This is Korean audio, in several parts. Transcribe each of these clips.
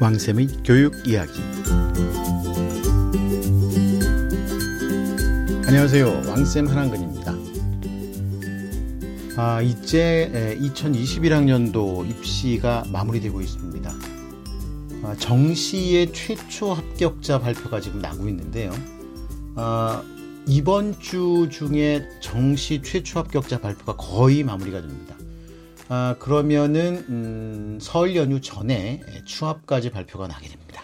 왕쌤의 교육 이야기. 안녕하세요. 왕쌤 한한근입니다. 아, 이제 2021학년도 입시가 마무리되고 있습니다. 아, 정시의 최초 합격자 발표가 지금 나고 있는데요. 아, 이번 주 중에 정시 최초 합격자 발표가 거의 마무리가 됩니다. 아, 그러면은 음, 설 연휴 전에 추합까지 발표가 나게 됩니다.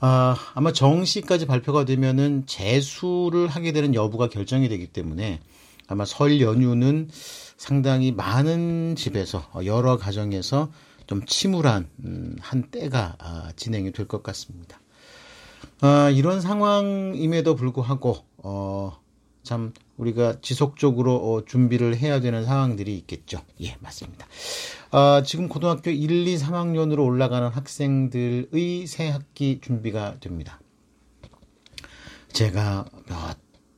아, 아마 정시까지 발표가 되면은 재수를 하게 되는 여부가 결정이 되기 때문에 아마 설 연휴는 상당히 많은 집에서 여러 가정에서 좀 침울한 음, 한 때가 아, 진행이 될 것 같습니다. 아, 이런 상황임에도 불구하고 어, 참 우리가 지속적으로 어, 준비를 해야 되는 상황들이 있겠죠. 예, 맞습니다. 아, 지금 고등학교 1, 2, 3학년으로 올라가는 학생들의 새 학기 준비가 됩니다. 제가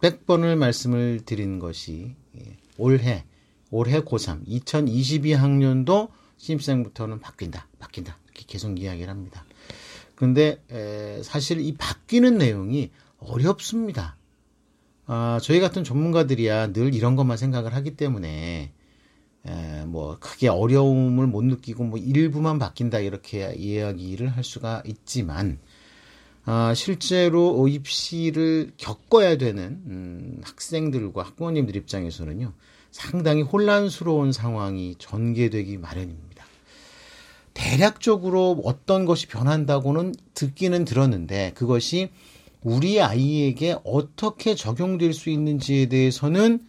몇백 번을 말씀을 드린 것이 예, 올해 올해 고3 2022학년도 신입생부터는 바뀐다, 바뀐다 이렇게 계속 이야기를 합니다. 에, 사실 이 바뀌는 내용이 어렵습니다. 아, 저희 같은 전문가들이야 늘 이런 것만 생각을 하기 때문에 에, 뭐 크게 어려움을 못 느끼고 뭐 일부만 바뀐다 이렇게 이야기를 할 수가 있지만 아, 실제로 입시를 겪어야 되는 음, 학생들과 학부모님들 입장에서는요 상당히 혼란스러운 상황이 전개되기 마련입니다. 대략적으로 어떤 것이 변한다고는 듣기는 들었는데 그것이 우리 아이에게 어떻게 적용될 수 있는지에 대해서는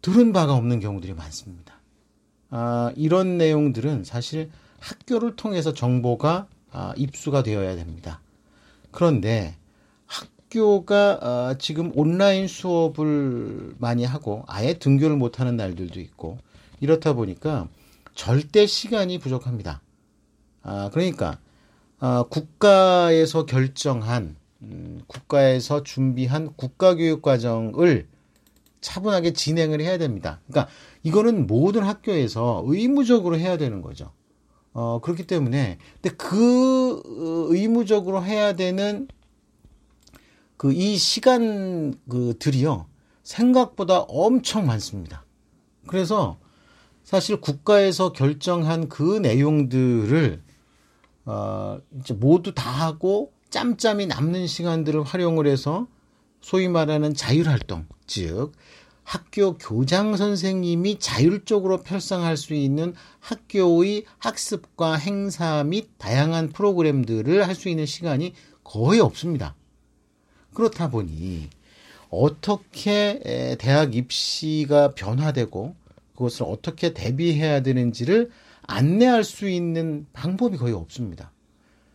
들은 바가 없는 경우들이 많습니다. 아, 이런 내용들은 사실 학교를 통해서 정보가 아, 입수가 되어야 됩니다. 그런데 학교가 아, 지금 온라인 수업을 많이 하고 아예 등교를 못하는 날들도 있고 이렇다 보니까 절대 시간이 부족합니다. 아, 그러니까 아, 국가에서 결정한 음, 국가에서 준비한 국가교육 과정을 차분하게 진행을 해야 됩니다. 그러니까 이거는 모든 학교에서 의무적으로 해야 되는 거죠. 어, 그렇기 때문에 근데 그 의무적으로 해야 되는 그 이 시간 그들이요 생각보다 엄청 많습니다. 그래서 사실 국가에서 결정한 그 내용들을 어, 이제 모두 다 하고 짬짬이 남는 시간들을 활용을 해서 소위 말하는 자율활동, 즉 학교 교장 선생님이 자율적으로 편성할 수 있는 학교의 학습과 행사 및 다양한 프로그램들을 할 수 있는 시간이 거의 없습니다. 그렇다 보니 어떻게 대학 입시가 변화되고 그것을 어떻게 대비해야 되는지를 안내할 수 있는 방법이 거의 없습니다.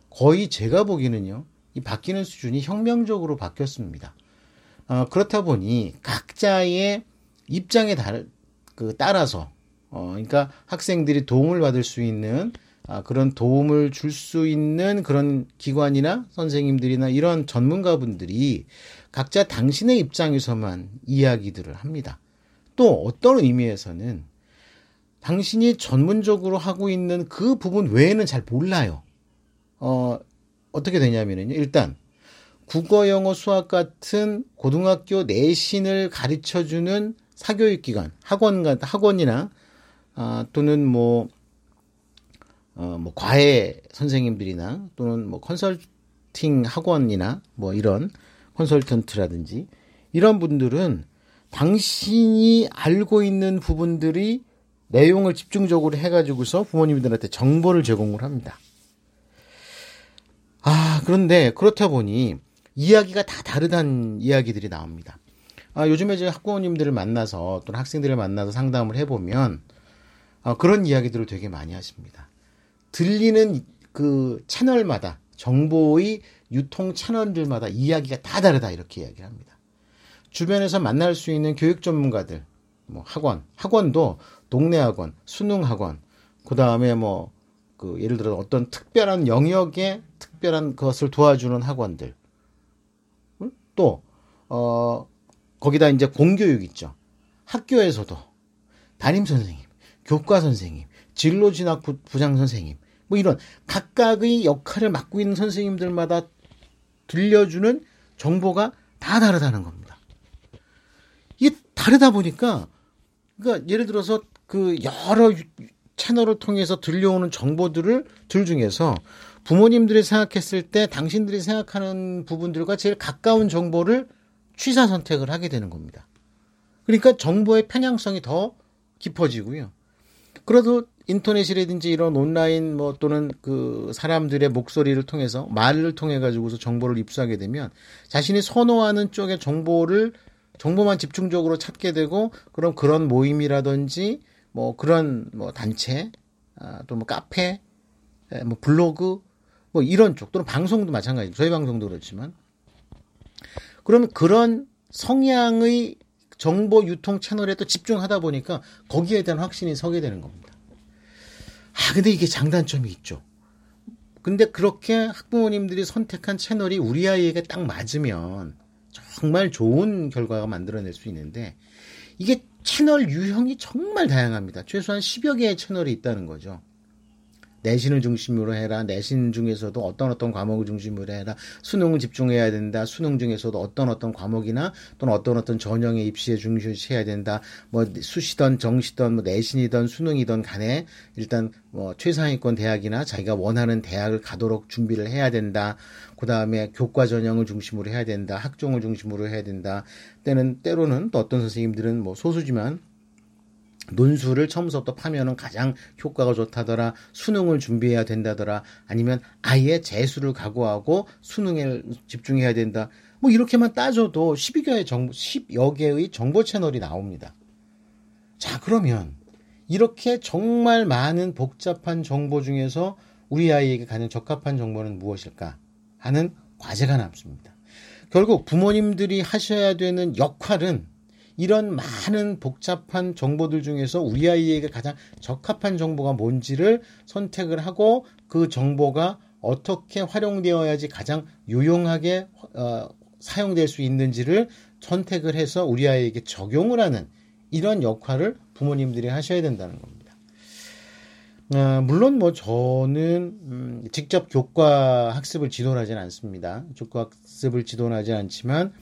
거의 제가 보기에는요, 이 바뀌는 수준이 혁명적으로 바뀌었습니다. 어, 그렇다 보니 각자의 입장에 달, 그 따라서, 어, 그러니까 학생들이 도움을 받을 수 있는 아, 그런 도움을 줄 수 있는 그런 기관이나 선생님들이나 이런 전문가분들이 각자 당신의 입장에서만 이야기들을 합니다. 또 어떤 의미에서는 당신이 전문적으로 하고 있는 그 부분 외에는 잘 몰라요. 어, 어떻게 되냐면요. 일단, 국어, 영어, 수학 같은 고등학교 내신을 가르쳐 주는 사교육 기관, 학원, 학원이나, 아, 또는 뭐, 어, 뭐, 과외 선생님들이나, 또는 뭐, 컨설팅 학원이나, 뭐, 이런 컨설턴트라든지, 이런 분들은 당신이 알고 있는 부분들이 내용을 집중적으로 해가지고서 부모님들한테 정보를 제공을 합니다. 아, 그런데 그렇다 보니 이야기가 다 다르다는 이야기들이 나옵니다. 아, 요즘에 이제 학부모님들을 만나서 또는 학생들을 만나서 상담을 해보면 아, 그런 이야기들을 되게 많이 하십니다. 들리는 그 채널마다 정보의 유통 채널들마다 이야기가 다 다르다 이렇게 이야기를 합니다. 주변에서 만날 수 있는 교육 전문가들, 뭐 학원, 학원도 동네 학원, 수능 학원, 그 다음에 뭐, 그, 예를 들어 어떤 특별한 영역에 특별한 것을 도와주는 학원들. 또, 어, 거기다 이제 공교육 있죠. 학교에서도 담임 선생님, 교과 선생님, 진로 진학 부장 선생님, 뭐 이런 각각의 역할을 맡고 있는 선생님들마다 들려주는 정보가 다 다르다는 겁니다. 이게 다르다 보니까 그러니까 예를 들어서 그 여러 채널을 통해서 들려오는 정보들을 들 중에서 부모님들이 생각했을 때 당신들이 생각하는 부분들과 제일 가까운 정보를 취사 선택을 하게 되는 겁니다. 그러니까 정보의 편향성이 더 깊어지고요. 그래도 인터넷이라든지 이런 온라인 뭐 또는 그 사람들의 목소리를 통해서 말을 통해 가지고서 정보를 입수하게 되면 자신이 선호하는 쪽의 정보를 정보만 집중적으로 찾게 되고 그럼 그런 모임이라든지 뭐 그런 뭐 단체 아, 또뭐 카페 뭐 블로그 뭐 이런 쪽 또는 방송도 마찬가지 저희 방송도 그렇지만 그러면 그런 성향의 정보 유통 채널에 또 집중하다 보니까 거기에 대한 확신이 서게 되는 겁니다. 아, 근데 이게 장단점이 있죠. 근데 그렇게 학부모님들이 선택한 채널이 우리 아이에게 딱 맞으면 정말 좋은 결과가 만들어낼 수 있는데 이게 채널 유형이 정말 다양합니다. 최소한 10여 개의 채널이 있다는 거죠. 내신을 중심으로 해라. 내신 중에서도 어떤 어떤 과목을 중심으로 해라. 수능을 집중해야 된다. 수능 중에서도 어떤 어떤 과목이나 또는 어떤 어떤 전형의 입시에 중시해야 된다. 뭐 수시던 정시던 뭐 내신이던 수능이던 간에 일단 뭐 최상위권 대학이나 자기가 원하는 대학을 가도록 준비를 해야 된다. 그 다음에 교과 전형을 중심으로 해야 된다. 학종을 중심으로 해야 된다. 때는 때로는 또 어떤 선생님들은 뭐 소수지만 논술을 처음부터 파면은 가장 효과가 좋다더라. 수능을 준비해야 된다더라. 아니면 아예 재수를 각오하고 수능에 집중해야 된다. 뭐 이렇게만 따져도 12개의 정보, 10여 개의 정보 채널이 나옵니다. 자, 그러면 이렇게 정말 많은 복잡한 정보 중에서 우리 아이에게 가장 적합한 정보는 무엇일까 하는 과제가 남습니다. 결국 부모님들이 하셔야 되는 역할은 이런 많은 복잡한 정보들 중에서 우리 아이에게 가장 적합한 정보가 뭔지를 선택을 하고 그 정보가 어떻게 활용되어야지 가장 유용하게 어, 사용될 수 있는지를 선택을 해서 우리 아이에게 적용을 하는 이런 역할을 부모님들이 하셔야 된다는 겁니다. 어, 물론 뭐 저는 음, 직접 교과 학습을 지도하지는 않습니다. 교과 학습을 지도하지 않지만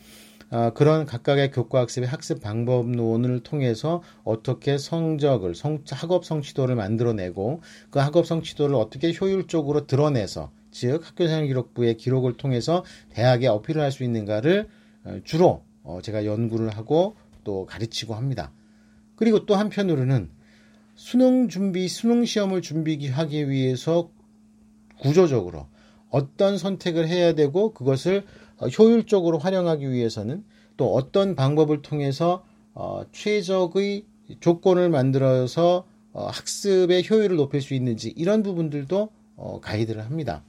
어, 그런 각각의 교과 학습의 학습 방법론을 통해서 어떻게 성적을 성, 학업 성취도를 만들어내고 그 학업 성취도를 어떻게 효율적으로 드러내서 즉 학교생활 기록부의 기록을 통해서 대학에 어필을 할 수 있는가를 어, 주로 어, 제가 연구를 하고 또 가르치고 합니다. 그리고 또 한편으로는 수능 준비, 수능 시험을 준비하기 위해서 구조적으로 어떤 선택을 해야 되고 그것을 어, 효율적으로 활용하기 위해서는 또 어떤 방법을 통해서 어, 최적의 조건을 만들어서 어, 학습의 효율을 높일 수 있는지 이런 부분들도 어, 가이드를 합니다.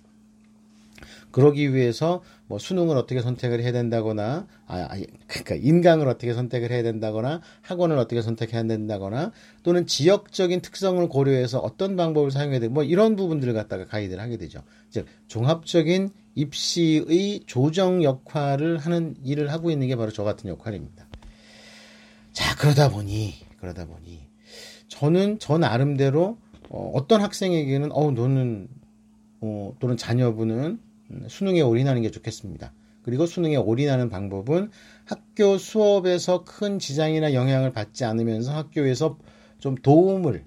그러기 위해서 뭐 수능을 어떻게 선택을 해야 된다거나 아, 아 그러니까 인강을 어떻게 선택을 해야 된다거나 학원을 어떻게 선택해야 된다거나 또는 지역적인 특성을 고려해서 어떤 방법을 사용해야 되고 뭐 이런 부분들을 갖다가 가이드를 하게 되죠. 즉 종합적인 입시의 조정 역할을 하는 일을 하고 있는 게 바로 저 같은 역할입니다. 자 그러다 보니 그러다 보니 저는 저 나름대로 어, 어떤 학생에게는 어 너는 어, 또는 자녀분은 음, 수능에 올인하는 게 좋겠습니다. 그리고 수능에 올인하는 방법은 학교 수업에서 큰 지장이나 영향을 받지 않으면서 학교에서 좀 도움을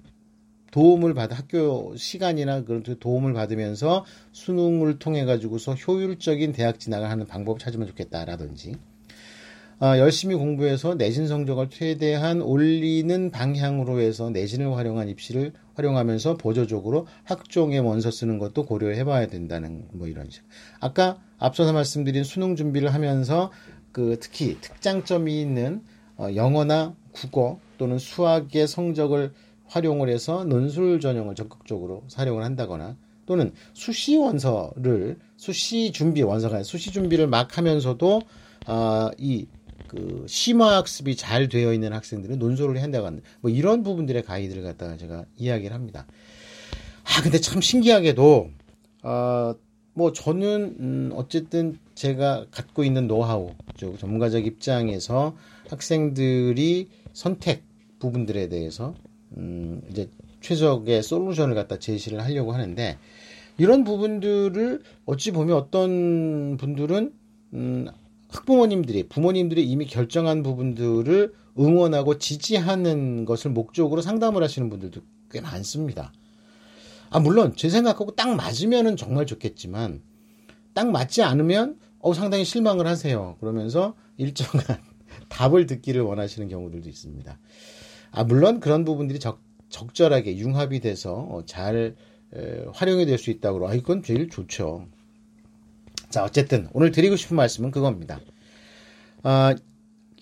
도움을 받아 학교 시간이나 그런 도움을 받으면서 수능을 통해 가지고서 효율적인 대학 진학을 하는 방법을 찾으면 좋겠다라든지 어, 열심히 공부해서 내신 성적을 최대한 올리는 방향으로 해서 내신을 활용한 입시를 활용하면서 보조적으로 학종에 원서 쓰는 것도 고려해 봐야 된다는 뭐 이런 식. 아까 앞서서 말씀드린 수능 준비를 하면서 그 특히 특장점이 있는 어, 영어나 국어 또는 수학의 성적을 활용을 해서 논술 전형을 적극적으로 사용을 한다거나 또는 수시 원서를 수시 준비 원서가 수시 준비를 막 하면서도 어, 이그 심화 학습이 잘 되어 있는 학생들은 논술을 한다고 뭐 이런 부분들의 가이드를 갖다가 제가 이야기를 합니다. 아 근데 참 신기하게도 어 뭐 저는 음 어쨌든 제가 갖고 있는 노하우 즉 전문가적 입장에서 학생들이 선택 부분들에 대해서 음 이제 최적의 솔루션을 갖다 제시를 하려고 하는데 이런 부분들을 어찌 보면 어떤 분들은 음, 학부모님들이 부모님들이 이미 결정한 부분들을 응원하고 지지하는 것을 목적으로 상담을 하시는 분들도 꽤 많습니다. 아 물론 제 생각하고 딱 맞으면은 정말 좋겠지만 딱 맞지 않으면 어 상당히 실망을 하세요. 그러면서 일정한 답을 듣기를 원하시는 경우들도 있습니다. 아 물론 그런 부분들이 적, 적절하게 융합이 돼서 어, 잘 에, 활용이 될 수 있다고 아 이건 제일 좋죠. 자 어쨌든 오늘 드리고 싶은 말씀은 그겁니다. 아,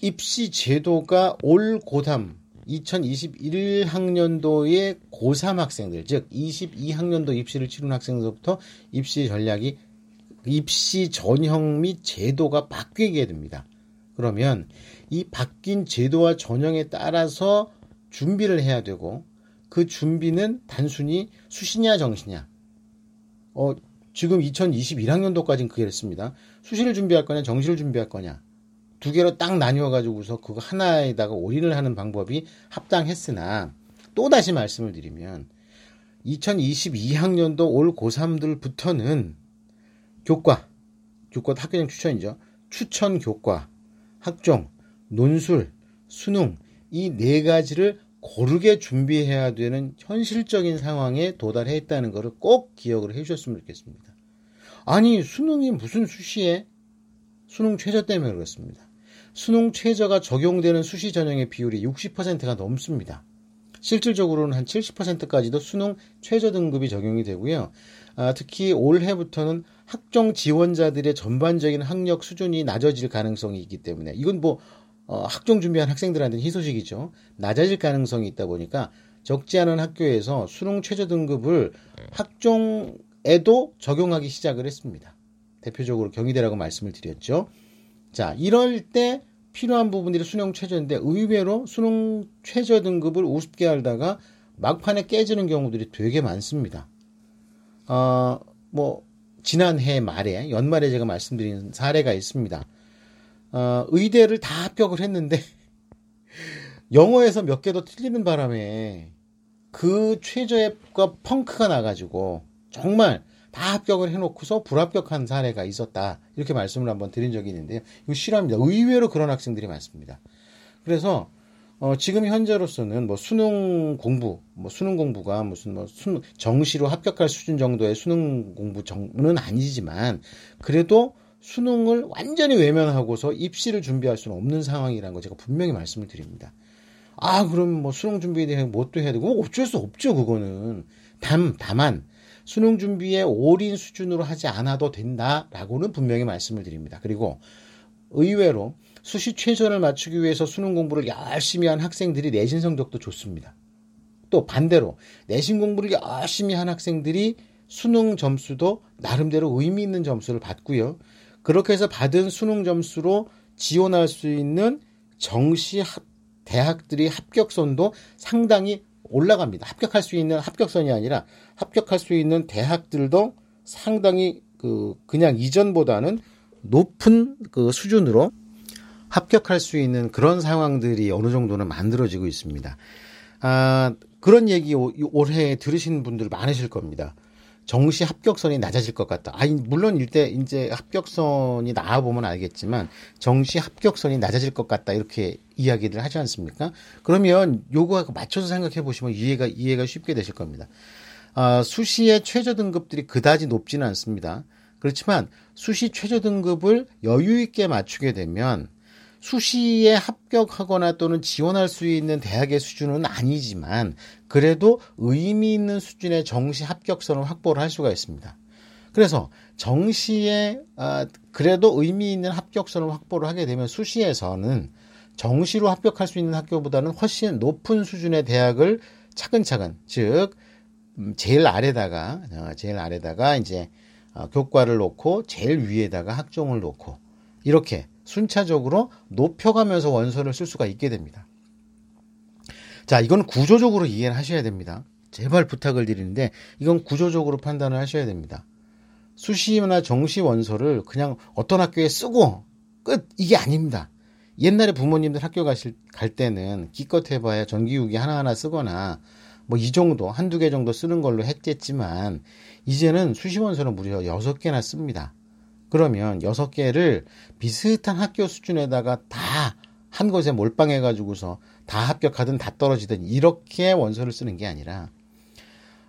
입시 제도가 올 고3 2021학년도의 고3 학생들, 즉 22학년도 입시를 치른 학생들부터 입시 전략이 입시 전형 및 제도가 바뀌게 됩니다. 그러면 이 바뀐 제도와 전형에 따라서 준비를 해야 되고 그 준비는 단순히 수시냐 정시냐. 어, 지금 2021학년도까지는 그게 됐습니다. 수시를 준비할 거냐 정시를 준비할 거냐. 두 개로 딱 나뉘어 가지고서 그거 하나에다가 올인을 하는 방법이 합당했으나 또 다시 말씀을 드리면 2022학년도 올 고3들부터는 교과, 교과 학교장 추천이죠. 추천 교과, 학종, 논술, 수능 이 네 가지를 고르게 준비해야 되는 현실적인 상황에 도달해 있다는 것을 꼭 기억을 해 주셨으면 좋겠습니다. 아니 수능이 무슨 수시에 수능 최저 때문에 그렇습니다. 수능 최저가 적용되는 수시 전형의 비율이 60%가 넘습니다. 실질적으로는 한 70%까지도 수능 최저 등급이 적용이 되고요. 아, 특히 올해부터는 학종 지원자들의 전반적인 학력 수준이 낮아질 가능성이 있기 때문에 이건 뭐 어, 학종 준비한 학생들한테는 희소식이죠. 낮아질 가능성이 있다 보니까 적지 않은 학교에서 수능 최저 등급을 학종에도 적용하기 시작을 했습니다. 대표적으로 경희대라고 말씀을 드렸죠. 자, 이럴 때 필요한 부분들이 수능 최저인데 의외로 수능 최저 등급을 우습게 알다가 막판에 깨지는 경우들이 되게 많습니다. 어, 뭐, 지난해 말에, 연말에 제가 말씀드린 사례가 있습니다. 어, 의대를 다 합격을 했는데, 영어에서 몇 개 더 틀리는 바람에 그 최저가 펑크가 나가지고 정말 다 합격을 해놓고서 불합격한 사례가 있었다. 이렇게 말씀을 한번 드린 적이 있는데요. 이거 실화입니다. 의외로 그런 학생들이 많습니다. 그래서 어, 지금 현재로서는 뭐 수능 공부, 뭐 수능 공부가 무슨 뭐 수능 정시로 합격할 수준 정도의 수능 공부 정은 아니지만 그래도 수능을 완전히 외면하고서 입시를 준비할 수는 없는 상황이라는 거 제가 분명히 말씀을 드립니다. 아, 그럼 뭐 수능 준비에 대해 뭣도 해야 되고 어쩔 수 없죠, 그거는. 단, 다만 수능 준비에 올인 수준으로 하지 않아도 된다라고는 분명히 말씀을 드립니다. 그리고 의외로 수시 최선을 맞추기 위해서 수능 공부를 열심히 한 학생들이 내신 성적도 좋습니다. 또 반대로 내신 공부를 열심히 한 학생들이 수능 점수도 나름대로 의미 있는 점수를 받고요. 그렇게 해서 받은 수능 점수로 지원할 수 있는 정시 대학들이 합격선도 상당히 올라갑니다. 합격할 수 있는 합격선이 아니라 합격할 수 있는 대학들도 상당히 그 그냥 이전보다는 높은 그 수준으로 합격할 수 있는 그런 상황들이 어느 정도는 만들어지고 있습니다. 아, 그런 얘기 올해 들으신 분들 많으실 겁니다. 정시 합격선이 낮아질 것 같다. 아, 물론 일대 이제 합격선이 나와 보면 알겠지만 정시 합격선이 낮아질 것 같다 이렇게 이야기를 하지 않습니까? 그러면 요거하고 맞춰서 생각해 보시면 이해가 이해가 쉽게 되실 겁니다. 아, 수시의 최저 등급들이 그다지 높지는 않습니다. 그렇지만 수시 최저 등급을 여유 있게 맞추게 되면 수시에 합격하거나 또는 지원할 수 있는 대학의 수준은 아니지만 그래도 의미 있는 수준의 정시 합격선을 확보를 할 수가 있습니다. 그래서 정시에 아, 그래도 의미 있는 합격선을 확보를 하게 되면 수시에서는 정시로 합격할 수 있는 학교보다는 훨씬 높은 수준의 대학을 차근차근 즉 음, 제일 아래다가 어, 제일 아래다가 이제 어, 교과를 놓고 제일 위에다가 학종을 놓고 이렇게 순차적으로 높여가면서 원서를 쓸 수가 있게 됩니다. 자, 이건 구조적으로 이해를 하셔야 됩니다. 제발 부탁을 드리는데 이건 구조적으로 판단을 하셔야 됩니다. 수시나 정시 원서를 그냥 어떤 학교에 쓰고 끝 이게 아닙니다. 옛날에 부모님들 학교 가실 갈 때는 기껏 해봐야 전기후기 하나하나 쓰거나 뭐 이 정도 한두 개 정도 쓰는 걸로 했겠지만 이제는 수시 원서는 무려 여섯 개나 씁니다. 그러면 여섯 개를 비슷한 학교 수준에다가 다 한 곳에 몰빵해 가지고서 다 합격하든 다 떨어지든 이렇게 원서를 쓰는 게 아니라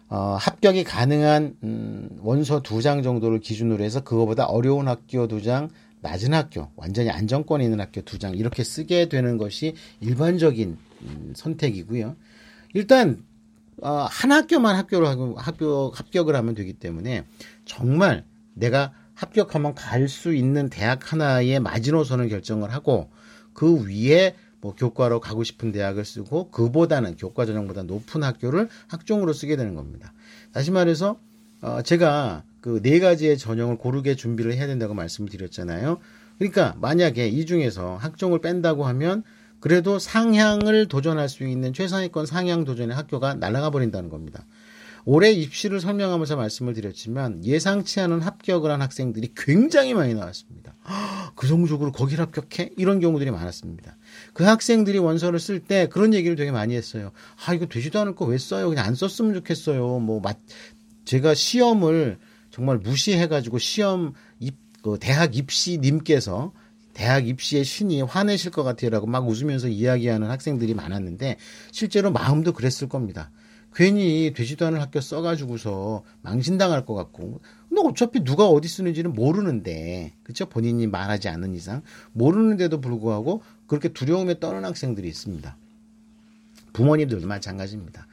어, 합격이 가능한 음, 원서 두 장 정도를 기준으로 해서 그거보다 어려운 학교 두 장, 낮은 학교, 완전히 안정권이 있는 학교 두 장 이렇게 쓰게 되는 것이 일반적인 음, 선택이고요. 일단 어, 한 학교만 학교를 하고 합격 합격을 하면 되기 때문에 정말 내가 합격하면 갈 수 있는 대학 하나의 마지노선을 결정을 하고 그 위에 뭐 교과로 가고 싶은 대학을 쓰고 그보다는 교과 전형보다 높은 학교를 학종으로 쓰게 되는 겁니다. 다시 말해서 어 제가 그 네 가지의 전형을 고르게 준비를 해야 된다고 말씀을 드렸잖아요. 그러니까 만약에 이 중에서 학종을 뺀다고 하면 그래도 상향을 도전할 수 있는 최상위권 상향 도전의 학교가 날아가 버린다는 겁니다. 올해 입시를 설명하면서 말씀을 드렸지만 예상치 않은 합격을 한 학생들이 굉장히 많이 나왔습니다. 그 성적으로 거기를 합격해? 이런 경우들이 많았습니다. 그 학생들이 원서를 쓸 때 그런 얘기를 되게 많이 했어요. 아, 이거 되지도 않을 거 왜 써요? 그냥 안 썼으면 좋겠어요. 뭐, 맞, 제가 시험을 정말 무시해가지고 시험 입, 그 대학 입시님께서 대학 입시의 신이 화내실 것 같아요라고 막 웃으면서 이야기하는 학생들이 많았는데 실제로 마음도 그랬을 겁니다. 괜히 되지도 않은 학교 써가지고서 망신당할 것 같고. 근데 어차피 누가 어디 쓰는지는 모르는데 그쵸? 본인이 말하지 않는 이상. 모르는데도 불구하고 그렇게 두려움에 떠는 학생들이 있습니다. 부모님들도 마찬가지입니다.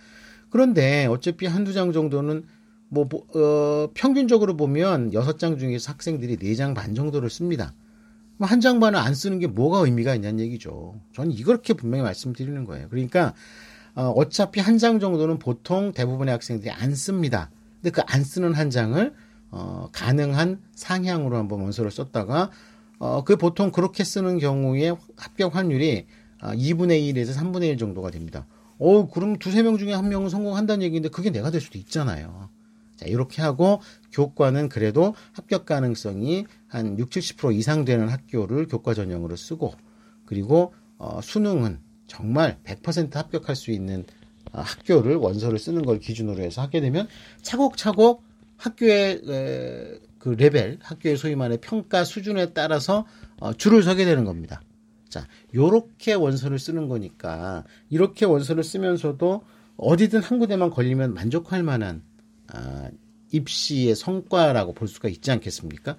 그런데 어차피 한두 장 정도는 뭐 어, 평균적으로 보면 여섯 장 중에서 학생들이 네 장 반 정도를 씁니다. 한 장 반을 안 쓰는 게 뭐가 의미가 있냐는 얘기죠. 저는 이렇게 분명히 말씀드리는 거예요. 그러니까 어, 어차피 한 장 정도는 보통 대부분의 학생들이 안 씁니다. 근데 그 안 쓰는 한 장을 어, 가능한 상향으로 한번 원서를 썼다가 어, 그 보통 그렇게 쓰는 경우에 합격 확률이 어, 2분의 1에서 3분의 1 정도가 됩니다. 어, 그럼 두세 명 중에 한 명은 성공한다는 얘기인데 그게 내가 될 수도 있잖아요. 자, 이렇게 하고 교과는 그래도 합격 가능성이 한 60, 70% 이상 되는 학교를 교과 전형으로 쓰고 그리고 어, 수능은 정말 100% 합격할 수 있는 어, 학교를 원서를 쓰는 걸 기준으로 해서 하게 되면 차곡차곡 학교의 그 레벨, 학교의 소위 말해 평가 수준에 따라서 어, 줄을 서게 되는 겁니다. 자, 요렇게 원서를 쓰는 거니까 이렇게 원서를 쓰면서도 어디든 한 군데만 걸리면 만족할 만한 아, 입시의 성과라고 볼 수가 있지 않겠습니까?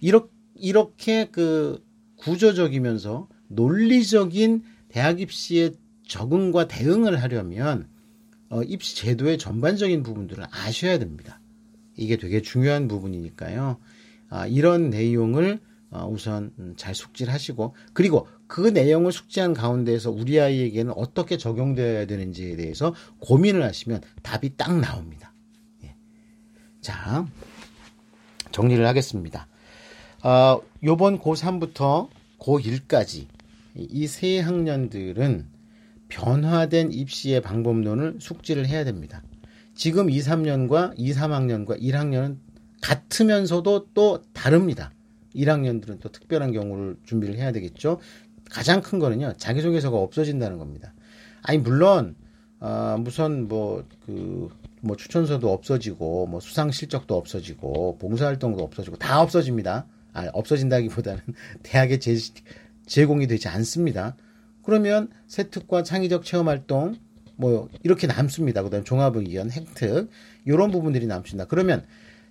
이렇게, 이렇게 그 구조적이면서 논리적인 대학 입시에 적응과 대응을 하려면 어, 입시 제도의 전반적인 부분들을 아셔야 됩니다. 이게 되게 중요한 부분이니까요. 아, 이런 내용을 어, 우선 잘 숙지하시고 그리고 그 내용을 숙지한 가운데에서 우리 아이에게는 어떻게 적용되어야 되는지에 대해서 고민을 하시면 답이 딱 나옵니다. 예. 자 정리를 하겠습니다. 어, 요번 고3부터 고1까지 이 세 학년들은 변화된 입시의 방법론을 숙지를 해야 됩니다. 지금 2, 3년과 2, 3학년과 1학년은 같으면서도 또 다릅니다. 1학년들은 또 특별한 경우를 준비를 해야 되겠죠. 가장 큰 거는요, 자기소개서가 없어진다는 겁니다. 아니, 물론, 어, 무슨 뭐, 그, 뭐 추천서도 없어지고, 뭐 수상 실적도 없어지고, 봉사활동도 없어지고, 다 없어집니다. 아, 없어진다기보다는 대학의 제, 제공이 되지 않습니다. 그러면 세특과 창의적 체험 활동 뭐 이렇게 남습니다. 그다음 종합의견, 획득 이런 부분들이 남습니다. 그러면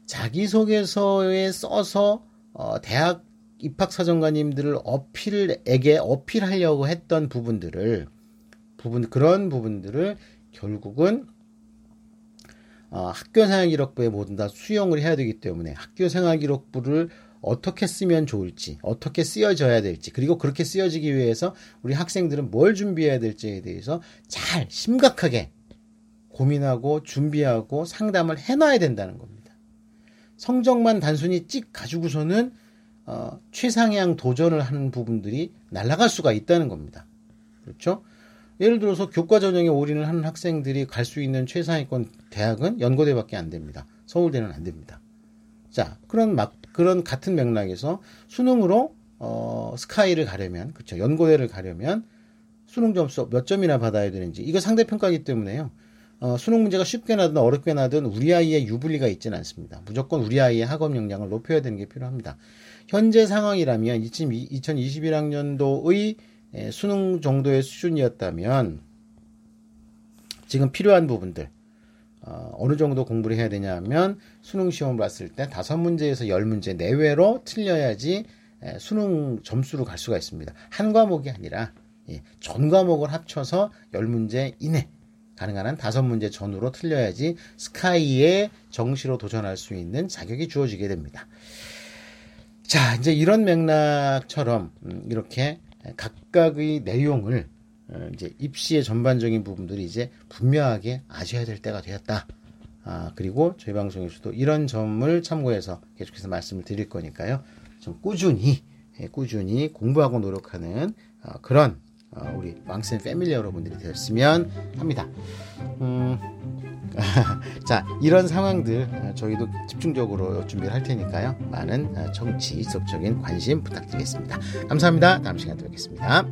자기소개서에 써서 어, 대학 입학사정관님들을 어필에게 어필하려고 했던 부분들을 부분 그런 부분들을 결국은 어, 학교생활기록부에 모두 다 수용을 해야 되기 때문에 학교생활기록부를 어떻게 쓰면 좋을지, 어떻게 쓰여져야 될지, 그리고 그렇게 쓰여지기 위해서 우리 학생들은 뭘 준비해야 될지에 대해서 잘 심각하게 고민하고 준비하고 상담을 해놔야 된다는 겁니다. 성적만 단순히 찍 가지고서는 어, 최상향 도전을 하는 부분들이 날아갈 수가 있다는 겁니다. 그렇죠? 예를 들어서 교과 전형에 올인을 하는 학생들이 갈 수 있는 최상위권 대학은 연고대밖에 안 됩니다. 서울대는 안 됩니다. 자, 그런 막 그런 같은 맥락에서 수능으로 어, 스카이를 가려면 그렇죠. 연고대를 가려면 수능 점수 몇 점이나 받아야 되는지 이거 상대 평가기 때문에요. 어, 수능 문제가 쉽게 나든 어렵게 나든 우리 아이의 유불리가 있지는 않습니다. 무조건 우리 아이의 학업 역량을 높여야 되는 게 필요합니다. 현재 상황이라면 2021학년도의 수능 정도의 수준이었다면 지금 필요한 부분들 어, 느 정도 공부를 해야 되냐면 수능 시험을 봤을 때 다섯 문제에서 열 문제 내외로 틀려야지 에, 수능 점수로 갈 수가 있습니다. 한 과목이 아니라 예, 전 과목을 합쳐서 열 문제 이내 가능한 한 다섯 문제 전후로 틀려야지 스카이의 정시로 도전할 수 있는 자격이 주어지게 됩니다. 자, 이제 이런 맥락처럼 음, 이렇게 각각의 내용을 어, 이제 입시의 전반적인 부분들이 이제 분명하게 아셔야 될 때가 되었다. 아, 그리고 저희 방송에서도 이런 점을 참고해서 계속해서 말씀을 드릴 거니까요. 좀 꾸준히, 예, 꾸준히 공부하고 노력하는 어, 그런 어, 우리 왕쌤 패밀리 여러분들이 되었으면 합니다. 음, 자, 이런 상황들 저희도 집중적으로 준비를 할 테니까요. 많은 정치, 지속적인 관심 부탁드리겠습니다. 감사합니다. 다음 시간에 뵙겠습니다.